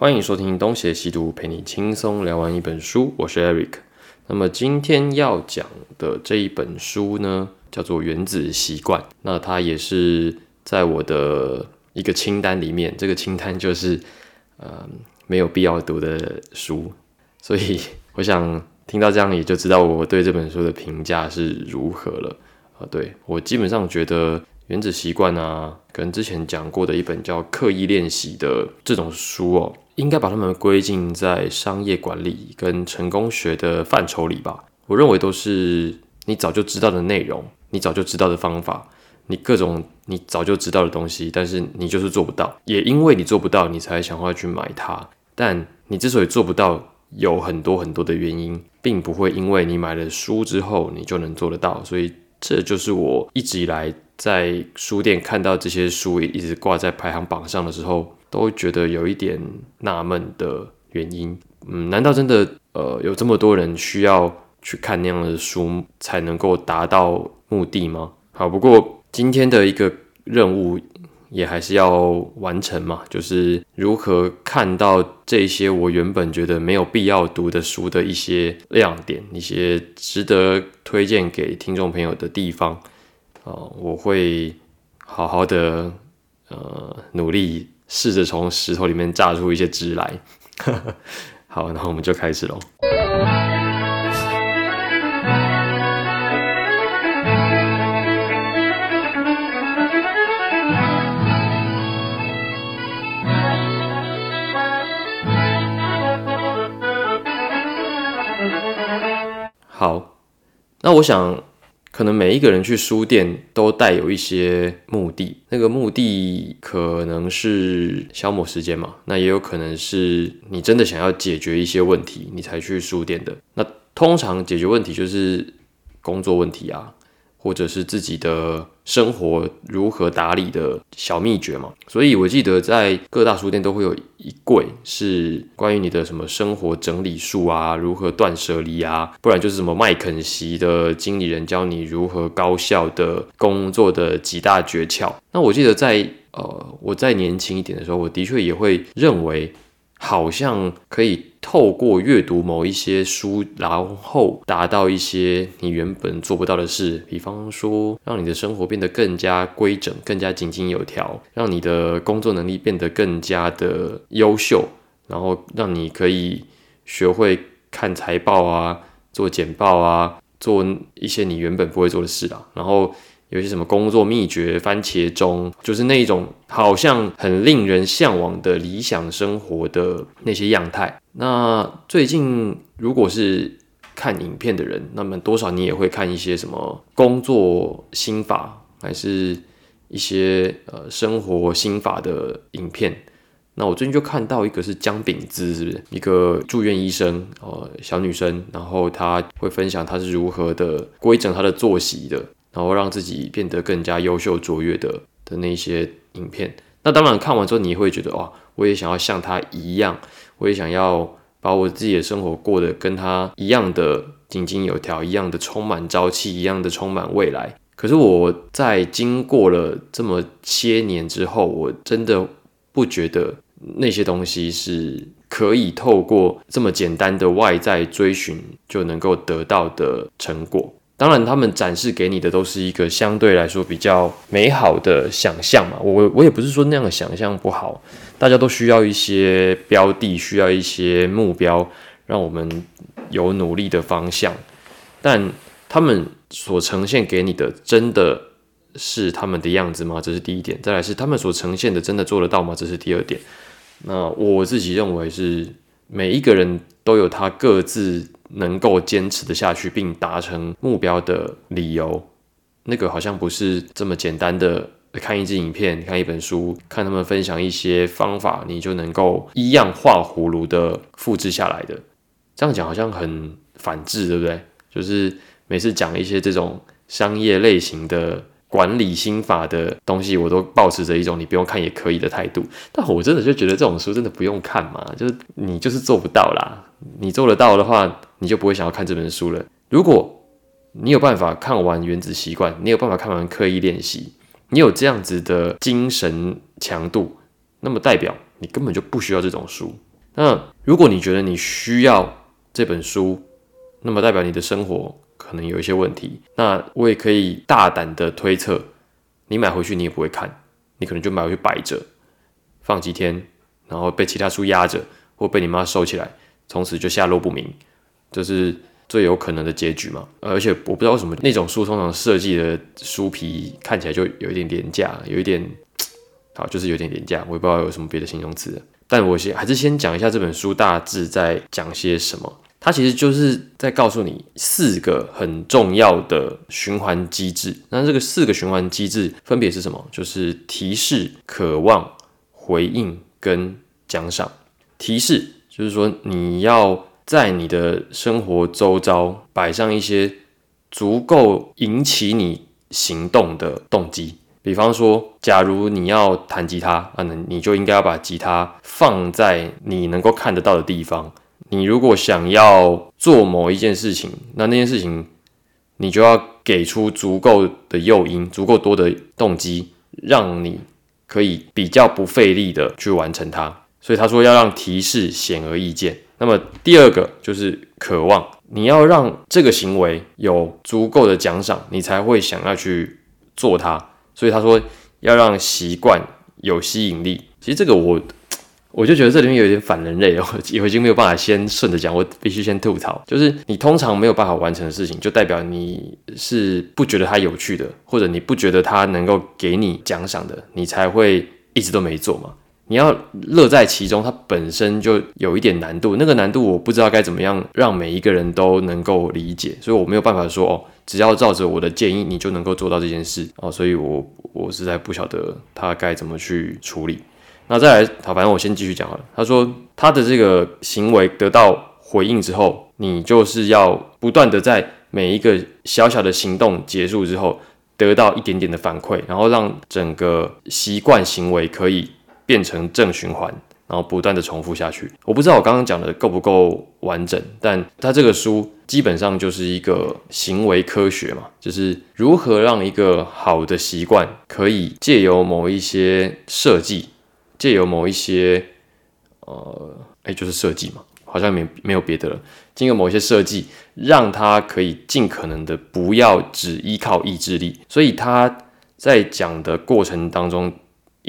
欢迎收听东邪西毒，陪你轻松聊完一本书。我是 Eric。那么今天要讲的这一本书呢，叫做《原子习惯》。那它也是在我的一个清单里面，这个清单就是呃没有必要读的书。所以我想听到这样，也就知道我对这本书的评价是如何了。啊，对我基本上觉得《原子习惯》啊，跟之前讲过的一本叫《刻意练习》的这种书哦。应该把它们归进在商业管理跟成功学的范畴里吧。我认为都是你早就知道的内容，你早就知道的方法，你各种你早就知道的东西，但是你就是做不到。也因为你做不到，你才想要去买它。但你之所以做不到，有很多很多的原因，并不会因为你买了书之后你就能做得到。所以这就是我一直以来在书店看到这些书一直挂在排行榜上的时候。都会觉得有一点纳闷的原因，嗯，难道真的呃有这么多人需要去看那样的书才能够达到目的吗？好，不过今天的一个任务也还是要完成嘛，就是如何看到这些我原本觉得没有必要读的书的一些亮点，一些值得推荐给听众朋友的地方，哦，我会好好的呃努力。试着从石头里面榨出一些汁来。好，然后我们就开始喽。好，那我想。可能每一个人去书店都带有一些目的，那个目的可能是消磨时间嘛，那也有可能是你真的想要解决一些问题，你才去书店的。那通常解决问题就是工作问题啊。或者是自己的生活如何打理的小秘诀嘛，所以我记得在各大书店都会有一柜是关于你的什么生活整理术啊，如何断舍离啊，不然就是什么麦肯锡的经理人教你如何高效的工作的几大诀窍。那我记得在呃我在年轻一点的时候，我的确也会认为。好像可以透过阅读某一些书，然后达到一些你原本做不到的事，比方说让你的生活变得更加规整、更加井井有条，让你的工作能力变得更加的优秀，然后让你可以学会看财报啊、做简报啊、做一些你原本不会做的事啊，然后。有些什么工作秘诀、番茄钟，就是那一种好像很令人向往的理想生活的那些样态。那最近如果是看影片的人，那么多少你也会看一些什么工作心法，还是一些呃生活心法的影片。那我最近就看到一个是姜饼滋，是不是一个住院医生哦，小女生，然后她会分享她是如何的规整她的作息的。然后让自己变得更加优秀卓越的的那些影片，那当然看完之后你会觉得哇，我也想要像他一样，我也想要把我自己的生活过得跟他一样的井井有条，一样的充满朝气，一样的充满未来。可是我在经过了这么些年之后，我真的不觉得那些东西是可以透过这么简单的外在追寻就能够得到的成果。当然，他们展示给你的都是一个相对来说比较美好的想象嘛。我我也不是说那样的想象不好，大家都需要一些标的，需要一些目标，让我们有努力的方向。但他们所呈现给你的，真的是他们的样子吗？这是第一点。再来是他们所呈现的，真的做得到吗？这是第二点。那我自己认为是每一个人都有他各自。能够坚持的下去并达成目标的理由，那个好像不是这么简单的。看一支影片，看一本书，看他们分享一些方法，你就能够一样画葫芦的复制下来的。这样讲好像很反智，对不对？就是每次讲一些这种商业类型的。管理心法的东西，我都保持着一种你不用看也可以的态度。但我真的就觉得这种书真的不用看嘛，就是你就是做不到啦。你做得到的话，你就不会想要看这本书了。如果你有办法看完《原子习惯》，你有办法看完《刻意练习》，你有这样子的精神强度，那么代表你根本就不需要这种书。那如果你觉得你需要这本书，那么代表你的生活可能有一些问题。那我也可以大胆的推测，你买回去你也不会看，你可能就买回去摆着，放几天，然后被其他书压着，或被你妈收起来，从此就下落不明，这是最有可能的结局嘛？而且我不知道为什么那种书通常设计的书皮看起来就有一点廉价，有一点好，就是有点廉价，我也不知道有什么别的形容词。但我先还是先讲一下这本书大致在讲些什么。它其实就是在告诉你四个很重要的循环机制。那这个四个循环机制分别是什么？就是提示、渴望、回应跟奖赏。提示就是说你要在你的生活周遭摆上一些足够引起你行动的动机。比方说，假如你要弹吉他，啊，那你就应该要把吉他放在你能够看得到的地方。你如果想要做某一件事情，那那件事情你就要给出足够的诱因、足够多的动机，让你可以比较不费力的去完成它。所以他说要让提示显而易见。那么第二个就是渴望，你要让这个行为有足够的奖赏，你才会想要去做它。所以他说要让习惯有吸引力。其实这个我。我就觉得这里面有点反人类哦，我已经没有办法先顺着讲，我必须先吐槽。就是你通常没有办法完成的事情，就代表你是不觉得它有趣的，或者你不觉得它能够给你奖赏的，你才会一直都没做嘛。你要乐在其中，它本身就有一点难度，那个难度我不知道该怎么样让每一个人都能够理解，所以我没有办法说哦，只要照着我的建议，你就能够做到这件事哦。所以我我实在不晓得他该怎么去处理。那再来，好，反正我先继续讲了。他说，他的这个行为得到回应之后，你就是要不断的在每一个小小的行动结束之后，得到一点点的反馈，然后让整个习惯行为可以变成正循环，然后不断的重复下去。我不知道我刚刚讲的够不够完整，但他这个书基本上就是一个行为科学嘛，就是如何让一个好的习惯可以借由某一些设计。借由某一些，呃，哎，就是设计嘛，好像没没有别的了。经过某一些设计，让他可以尽可能的不要只依靠意志力。所以他在讲的过程当中，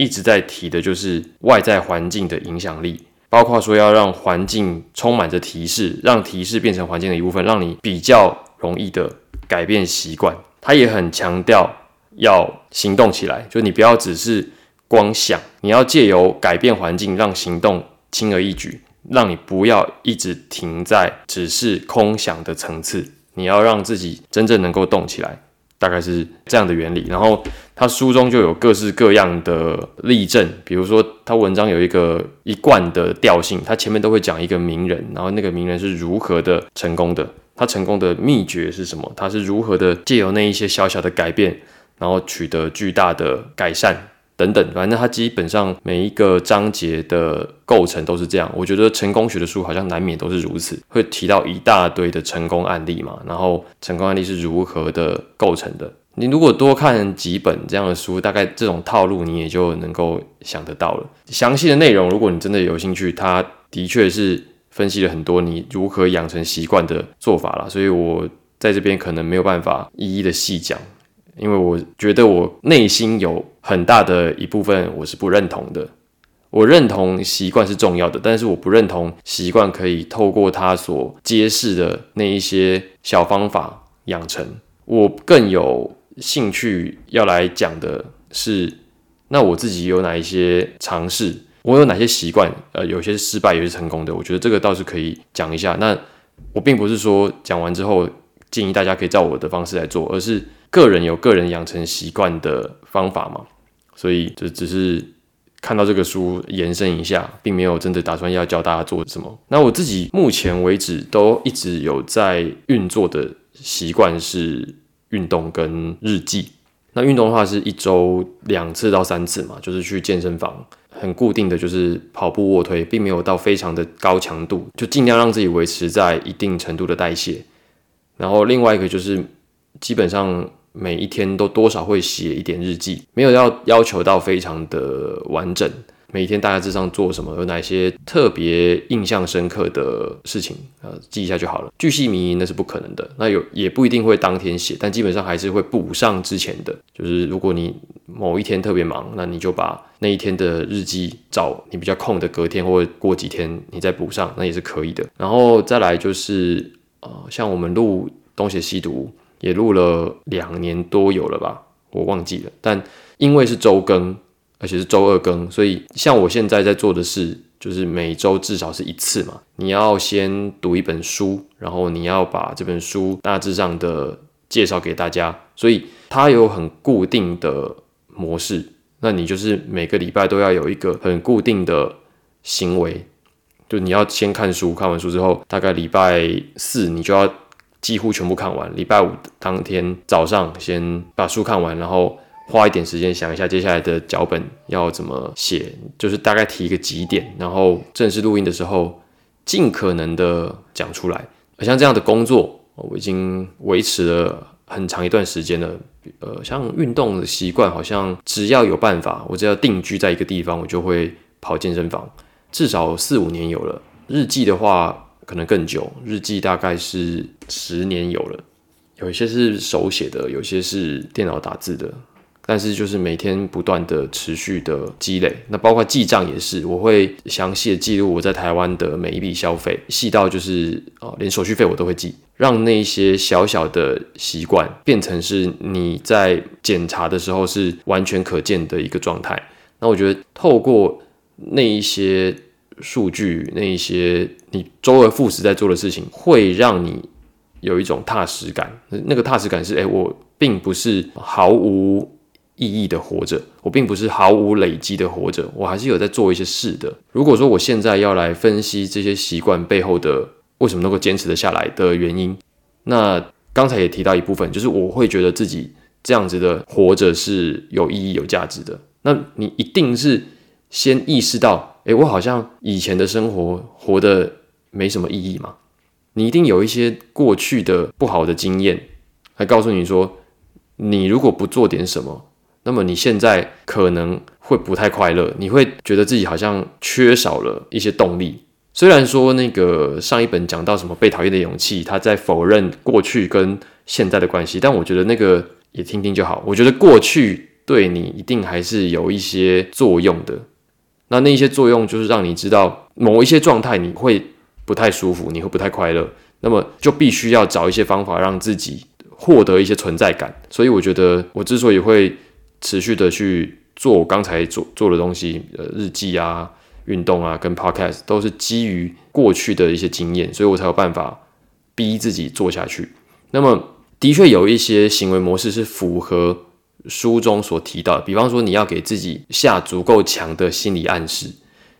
一直在提的就是外在环境的影响力，包括说要让环境充满着提示，让提示变成环境的一部分，让你比较容易的改变习惯。他也很强调要行动起来，就你不要只是。光想，你要借由改变环境，让行动轻而易举，让你不要一直停在只是空想的层次。你要让自己真正能够动起来，大概是这样的原理。然后他书中就有各式各样的例证，比如说他文章有一个一贯的调性，他前面都会讲一个名人，然后那个名人是如何的成功的，他成功的秘诀是什么，他是如何的借由那一些小小的改变，然后取得巨大的改善。等等，反正它基本上每一个章节的构成都是这样。我觉得成功学的书好像难免都是如此，会提到一大堆的成功案例嘛，然后成功案例是如何的构成的。你如果多看几本这样的书，大概这种套路你也就能够想得到了。详细的内容，如果你真的有兴趣，它的确是分析了很多你如何养成习惯的做法了，所以我在这边可能没有办法一一的细讲。因为我觉得我内心有很大的一部分我是不认同的，我认同习惯是重要的，但是我不认同习惯可以透过他所揭示的那一些小方法养成。我更有兴趣要来讲的是，那我自己有哪一些尝试，我有哪些习惯，呃，有些失败，有些成功的，我觉得这个倒是可以讲一下。那我并不是说讲完之后建议大家可以照我的方式来做，而是。个人有个人养成习惯的方法嘛，所以就只是看到这个书延伸一下，并没有真的打算要教大家做什么。那我自己目前为止都一直有在运作的习惯是运动跟日记。那运动的话是一周两次到三次嘛，就是去健身房，很固定的就是跑步卧推，并没有到非常的高强度，就尽量让自己维持在一定程度的代谢。然后另外一个就是基本上。每一天都多少会写一点日记，没有要要求到非常的完整，每一天大概致上做什么，有哪些特别印象深刻的事情，呃，记一下就好了。巨细靡遗那是不可能的，那有也不一定会当天写，但基本上还是会补上之前的。就是如果你某一天特别忙，那你就把那一天的日记找你比较空的隔天或者过几天你再补上，那也是可以的。然后再来就是呃，像我们录东写西读也录了两年多有了吧，我忘记了，但因为是周更。而且是周二更，所以像我现在在做的事，就是每周至少是一次嘛。你要先读一本书，然后你要把这本书大致上的介绍给大家，所以它有很固定的模式。那你就是每个礼拜都要有一个很固定的行为，就你要先看书，看完书之后，大概礼拜四你就要几乎全部看完。礼拜五当天早上先把书看完，然后。花一点时间想一下接下来的脚本要怎么写，就是大概提一个几点，然后正式录音的时候尽可能的讲出来。像这样的工作，我已经维持了很长一段时间了。呃，像运动的习惯，好像只要有办法，我只要定居在一个地方，我就会跑健身房，至少四五年有了。日记的话，可能更久，日记大概是十年有了。有一些是手写的，有些是电脑打字的。但是就是每天不断的持续的积累，那包括记账也是，我会详细的记录我在台湾的每一笔消费，细到就是哦，连手续费我都会记，让那些小小的习惯变成是你在检查的时候是完全可见的一个状态。那我觉得透过那一些数据，那一些你周而复始在做的事情，会让你有一种踏实感。那个踏实感是，哎，我并不是毫无。意义的活着，我并不是毫无累积的活着，我还是有在做一些事的。如果说我现在要来分析这些习惯背后的为什么能够坚持的下来的原因，那刚才也提到一部分，就是我会觉得自己这样子的活着是有意义、有价值的。那你一定是先意识到，诶，我好像以前的生活活得没什么意义嘛？你一定有一些过去的不好的经验，来告诉你说，你如果不做点什么。那么你现在可能会不太快乐，你会觉得自己好像缺少了一些动力。虽然说那个上一本讲到什么被讨厌的勇气，他在否认过去跟现在的关系，但我觉得那个也听听就好。我觉得过去对你一定还是有一些作用的。那那些作用就是让你知道某一些状态你会不太舒服，你会不太快乐。那么就必须要找一些方法让自己获得一些存在感。所以我觉得我之所以会。持续的去做我刚才做做的东西，呃，日记啊、运动啊，跟 podcast 都是基于过去的一些经验，所以我才有办法逼自己做下去。那么，的确有一些行为模式是符合书中所提到，比方说你要给自己下足够强的心理暗示，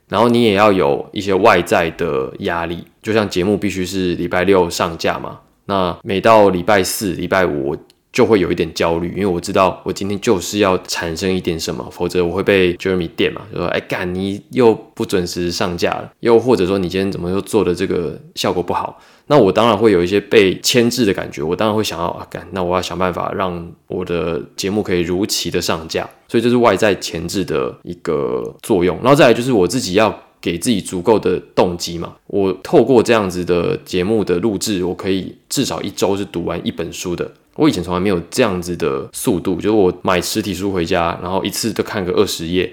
然后你也要有一些外在的压力，就像节目必须是礼拜六上架嘛，那每到礼拜四、礼拜五。就会有一点焦虑，因为我知道我今天就是要产生一点什么，否则我会被 Jeremy 电嘛，就说哎干你又不准时上架了，又或者说你今天怎么又做的这个效果不好，那我当然会有一些被牵制的感觉，我当然会想要啊干，那我要想办法让我的节目可以如期的上架，所以这是外在前置的一个作用，然后再来就是我自己要给自己足够的动机嘛，我透过这样子的节目的录制，我可以至少一周是读完一本书的。我以前从来没有这样子的速度，就是我买实体书回家，然后一次都看个二十页，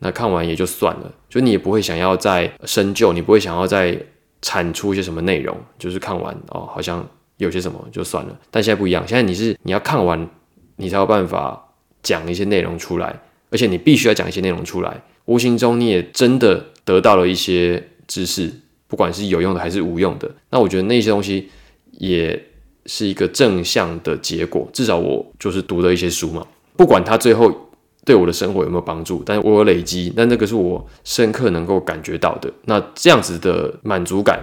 那看完也就算了，就你也不会想要再深究，你不会想要再产出一些什么内容，就是看完哦，好像有些什么就算了。但现在不一样，现在你是你要看完，你才有办法讲一些内容出来，而且你必须要讲一些内容出来，无形中你也真的得到了一些知识，不管是有用的还是无用的。那我觉得那些东西也。是一个正向的结果，至少我就是读了一些书嘛，不管它最后对我的生活有没有帮助，但是我有累积，那那个是我深刻能够感觉到的。那这样子的满足感，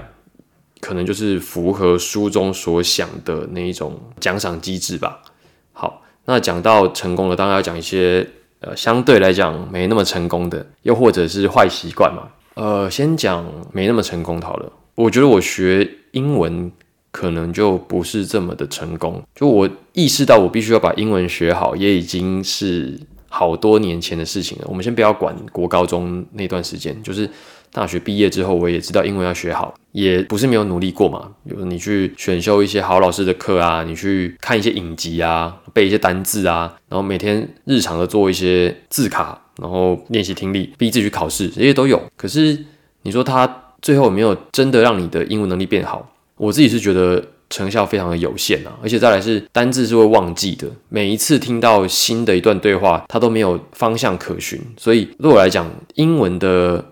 可能就是符合书中所想的那一种奖赏机制吧。好，那讲到成功了，当然要讲一些呃相对来讲没那么成功的，又或者是坏习惯嘛。呃，先讲没那么成功好了。我觉得我学英文。可能就不是这么的成功。就我意识到，我必须要把英文学好，也已经是好多年前的事情了。我们先不要管国高中那段时间，就是大学毕业之后，我也知道英文要学好，也不是没有努力过嘛。比如你去选修一些好老师的课啊，你去看一些影集啊，背一些单字啊，然后每天日常的做一些字卡，然后练习听力，逼自己去考试，这些都有。可是你说他最后有没有真的让你的英文能力变好？我自己是觉得。成效非常的有限啊，而且再来是单字是会忘记的，每一次听到新的一段对话，它都没有方向可循，所以对我来讲，英文的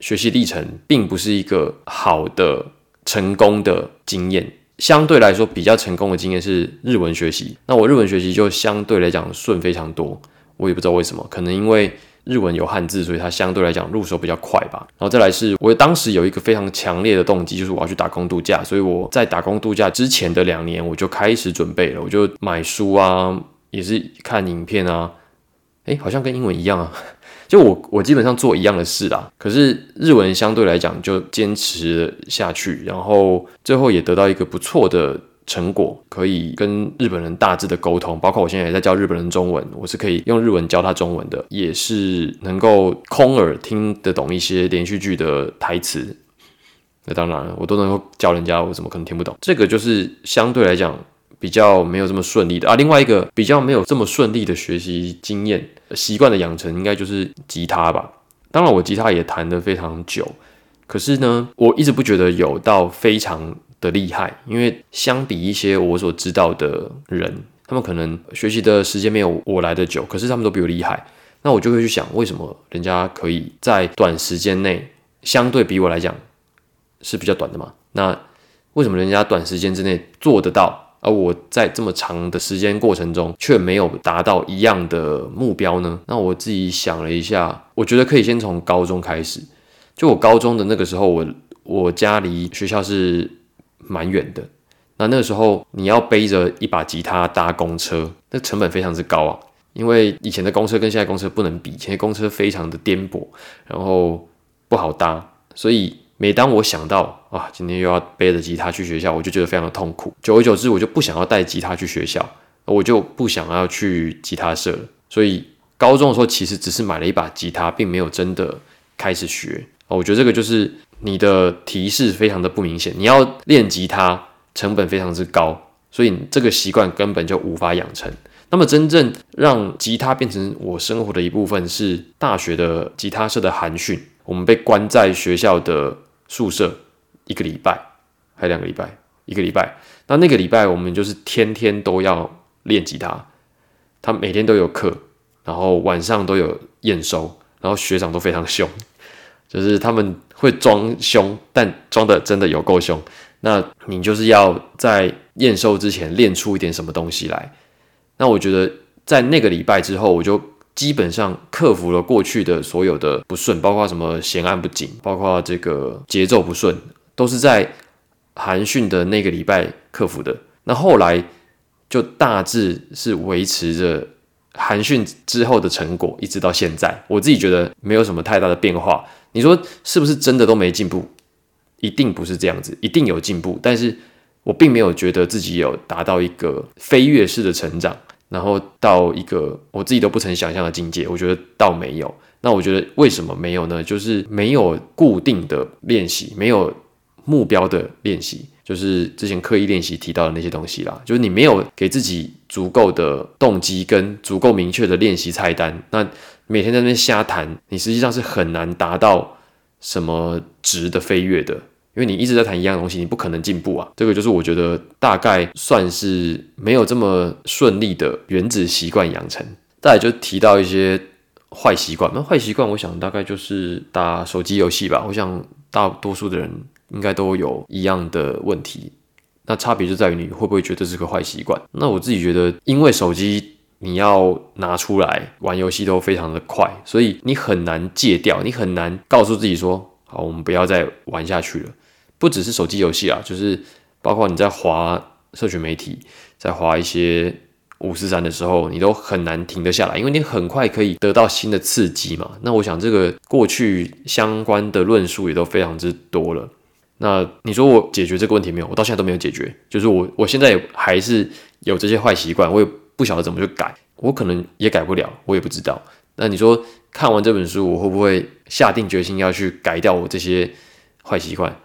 学习历程并不是一个好的成功的经验。相对来说，比较成功的经验是日文学习，那我日文学习就相对来讲顺非常多，我也不知道为什么，可能因为。日文有汉字，所以它相对来讲入手比较快吧。然后再来是，我当时有一个非常强烈的动机，就是我要去打工度假。所以我在打工度假之前的两年，我就开始准备了，我就买书啊，也是看影片啊。诶，好像跟英文一样啊，就我我基本上做一样的事啦。可是日文相对来讲就坚持下去，然后最后也得到一个不错的。成果可以跟日本人大致的沟通，包括我现在也在教日本人中文，我是可以用日文教他中文的，也是能够空耳听得懂一些连续剧的台词。那当然，我都能够教人家，我怎么可能听不懂？这个就是相对来讲比较没有这么顺利的啊。另外一个比较没有这么顺利的学习经验习惯的养成，应该就是吉他吧。当然，我吉他也弹得非常久，可是呢，我一直不觉得有到非常。的厉害，因为相比一些我所知道的人，他们可能学习的时间没有我来的久，可是他们都比我厉害。那我就会去想，为什么人家可以在短时间内相对比我来讲是比较短的嘛？那为什么人家短时间之内做得到，而我在这么长的时间过程中却没有达到一样的目标呢？那我自己想了一下，我觉得可以先从高中开始。就我高中的那个时候，我我家离学校是。蛮远的，那那个时候你要背着一把吉他搭公车，那成本非常之高啊。因为以前的公车跟现在公车不能比，以前公车非常的颠簸，然后不好搭，所以每当我想到啊，今天又要背着吉他去学校，我就觉得非常的痛苦。久而久之，我就不想要带吉他去学校，我就不想要去吉他社。所以高中的时候，其实只是买了一把吉他，并没有真的开始学。我觉得这个就是。你的提示非常的不明显，你要练吉他成本非常之高，所以这个习惯根本就无法养成。那么真正让吉他变成我生活的一部分，是大学的吉他社的寒训。我们被关在学校的宿舍一个礼拜，还两个礼拜，一个礼拜。那那个礼拜我们就是天天都要练吉他，他每天都有课，然后晚上都有验收，然后学长都非常凶。就是他们会装凶，但装的真的有够凶。那你就是要在验收之前练出一点什么东西来。那我觉得在那个礼拜之后，我就基本上克服了过去的所有的不顺，包括什么弦按不紧，包括这个节奏不顺，都是在寒训的那个礼拜克服的。那后来就大致是维持着寒训之后的成果，一直到现在，我自己觉得没有什么太大的变化。你说是不是真的都没进步？一定不是这样子，一定有进步。但是我并没有觉得自己有达到一个飞跃式的成长，然后到一个我自己都不曾想象的境界。我觉得倒没有。那我觉得为什么没有呢？就是没有固定的练习，没有目标的练习，就是之前刻意练习提到的那些东西啦。就是你没有给自己足够的动机跟足够明确的练习菜单。那每天在那边瞎谈，你实际上是很难达到什么值的飞跃的，因为你一直在谈一样东西，你不可能进步啊。这个就是我觉得大概算是没有这么顺利的原子习惯养成。再来就提到一些坏习惯，那坏习惯我想大概就是打手机游戏吧。我想大多数的人应该都有一样的问题，那差别就在于你会不会觉得这是个坏习惯。那我自己觉得，因为手机。你要拿出来玩游戏都非常的快，所以你很难戒掉，你很难告诉自己说好，我们不要再玩下去了。不只是手机游戏啊，就是包括你在滑社群媒体，在滑一些五四三的时候，你都很难停得下来，因为你很快可以得到新的刺激嘛。那我想这个过去相关的论述也都非常之多了。那你说我解决这个问题没有？我到现在都没有解决，就是我我现在也还是有这些坏习惯，我也。不晓得怎么去改，我可能也改不了，我也不知道。那你说看完这本书，我会不会下定决心要去改掉我这些坏习惯？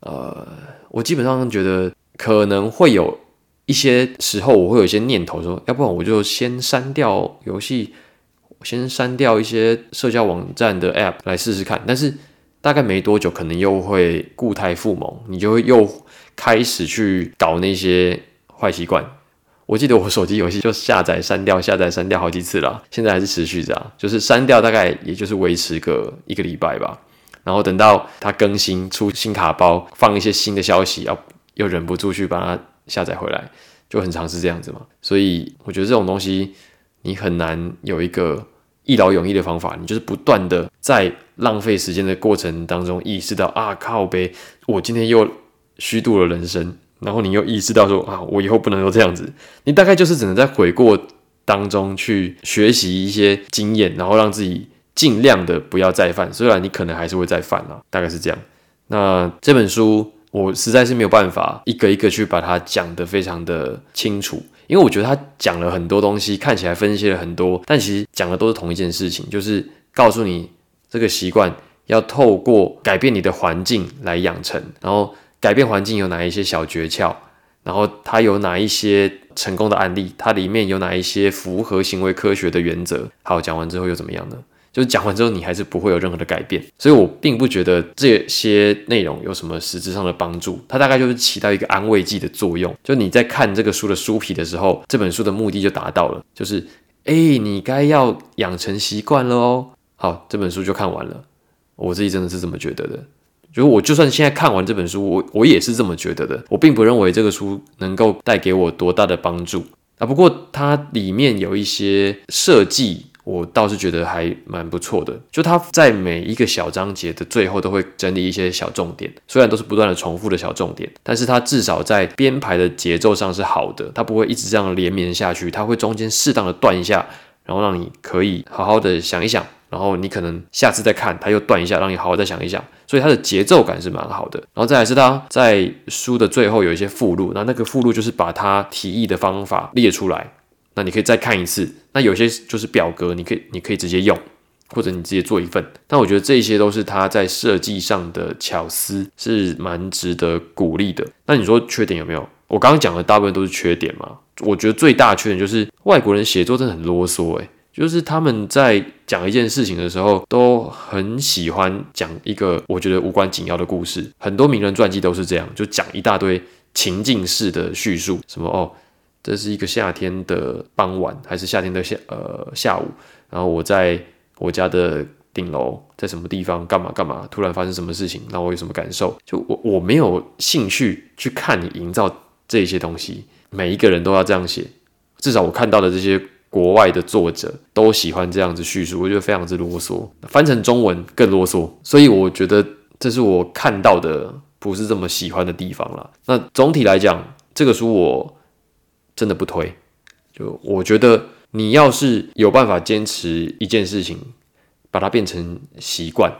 呃，我基本上觉得可能会有一些时候，我会有一些念头说，要不然我就先删掉游戏，先删掉一些社交网站的 App 来试试看。但是大概没多久，可能又会固态复萌，你就会又开始去搞那些坏习惯。我记得我手机游戏就下载删掉，下载删掉好几次了，现在还是持续这样，就是删掉大概也就是维持个一个礼拜吧。然后等到它更新出新卡包，放一些新的消息，要又忍不住去把它下载回来，就很常是这样子嘛。所以我觉得这种东西你很难有一个一劳永逸的方法，你就是不断的在浪费时间的过程当中意识到啊靠呗，我今天又虚度了人生，然后你又意识到说啊我以后不能够这样子，你大概就是只能在悔过当中去学习一些经验，然后让自己。尽量的不要再犯，虽然你可能还是会再犯啊，大概是这样。那这本书我实在是没有办法一个一个去把它讲得非常的清楚，因为我觉得他讲了很多东西，看起来分析了很多，但其实讲的都是同一件事情，就是告诉你这个习惯要透过改变你的环境来养成，然后改变环境有哪一些小诀窍，然后它有哪一些成功的案例，它里面有哪一些符合行为科学的原则。好，讲完之后又怎么样呢？就是讲完之后，你还是不会有任何的改变，所以我并不觉得这些内容有什么实质上的帮助。它大概就是起到一个安慰剂的作用。就你在看这个书的书皮的时候，这本书的目的就达到了，就是哎，你该要养成习惯了哦。好，这本书就看完了。我自己真的是这么觉得的。就是我就算现在看完这本书，我我也是这么觉得的。我并不认为这个书能够带给我多大的帮助啊。不过它里面有一些设计。我倒是觉得还蛮不错的，就它在每一个小章节的最后都会整理一些小重点，虽然都是不断的重复的小重点，但是它至少在编排的节奏上是好的，它不会一直这样连绵下去，它会中间适当的断一下，然后让你可以好好的想一想，然后你可能下次再看他又断一下，让你好好再想一想，所以它的节奏感是蛮好的。然后再来是他在书的最后有一些附录，那那个附录就是把他提议的方法列出来。那你可以再看一次。那有些就是表格，你可以你可以直接用，或者你直接做一份。但我觉得这些都是他在设计上的巧思，是蛮值得鼓励的。那你说缺点有没有？我刚刚讲的大部分都是缺点嘛。我觉得最大缺点就是外国人写作真的很啰嗦，诶，就是他们在讲一件事情的时候，都很喜欢讲一个我觉得无关紧要的故事。很多名人传记都是这样，就讲一大堆情境式的叙述，什么哦。这是一个夏天的傍晚，还是夏天的下呃下午？然后我在我家的顶楼，在什么地方干嘛干嘛？突然发生什么事情？那我有什么感受？就我我没有兴趣去看你营造这些东西。每一个人都要这样写，至少我看到的这些国外的作者都喜欢这样子叙述，我觉得非常之啰嗦。翻成中文更啰嗦，所以我觉得这是我看到的不是这么喜欢的地方了。那总体来讲，这个书我。真的不推，就我觉得你要是有办法坚持一件事情，把它变成习惯。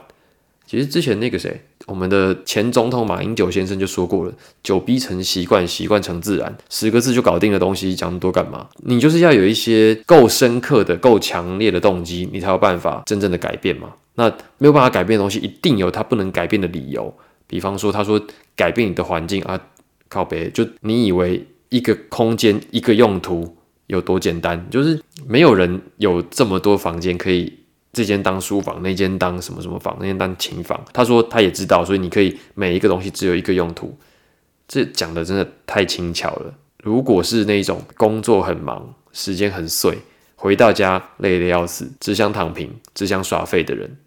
其实之前那个谁，我们的前总统马英九先生就说过了：“久逼成习惯，习惯成自然。”十个字就搞定的东西，讲那么多干嘛？你就是要有一些够深刻的、够强烈的动机，你才有办法真正的改变嘛。那没有办法改变的东西，一定有它不能改变的理由。比方说，他说改变你的环境啊，靠北，就你以为。一个空间一个用途有多简单？就是没有人有这么多房间可以，这间当书房，那间当什么什么房，那间当琴房。他说他也知道，所以你可以每一个东西只有一个用途。这讲的真的太轻巧了。如果是那种工作很忙，时间很碎，回到家累得要死，只想躺平，只想耍废的人，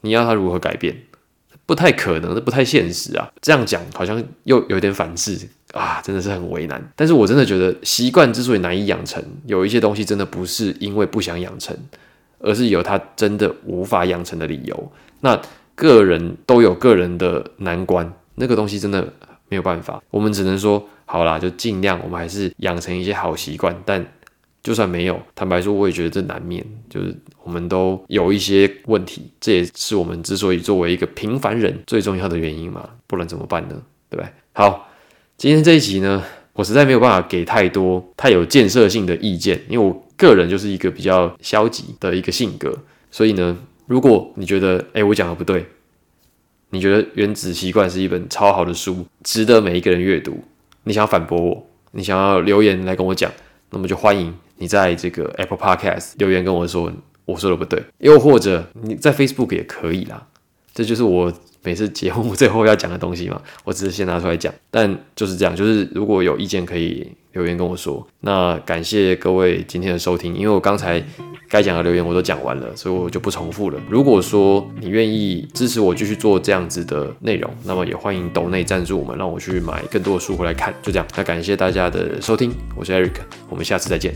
你要他如何改变？不太可能，这不太现实啊。这样讲好像又有点反制。啊，真的是很为难。但是我真的觉得，习惯之所以难以养成，有一些东西真的不是因为不想养成，而是有他真的无法养成的理由。那个人都有个人的难关，那个东西真的没有办法。我们只能说，好啦，就尽量，我们还是养成一些好习惯。但就算没有，坦白说，我也觉得这难免，就是我们都有一些问题。这也是我们之所以作为一个平凡人最重要的原因嘛。不然怎么办呢？对不对？好。今天这一集呢，我实在没有办法给太多太有建设性的意见，因为我个人就是一个比较消极的一个性格，所以呢，如果你觉得哎我讲的不对，你觉得《原子习惯》是一本超好的书，值得每一个人阅读，你想要反驳我，你想要留言来跟我讲，那么就欢迎你在这个 Apple Podcast 留言跟我说我说的不对，又或者你在 Facebook 也可以啦，这就是我。每次节目 最后要讲的东西嘛，我只是先拿出来讲，但就是这样，就是如果有意见可以留言跟我说。那感谢各位今天的收听，因为我刚才该讲的留言我都讲完了，所以我就不重复了。如果说你愿意支持我继续做这样子的内容，那么也欢迎抖内赞助我们，让我去买更多的书回来看。就这样，那感谢大家的收听，我是 Eric，我们下次再见。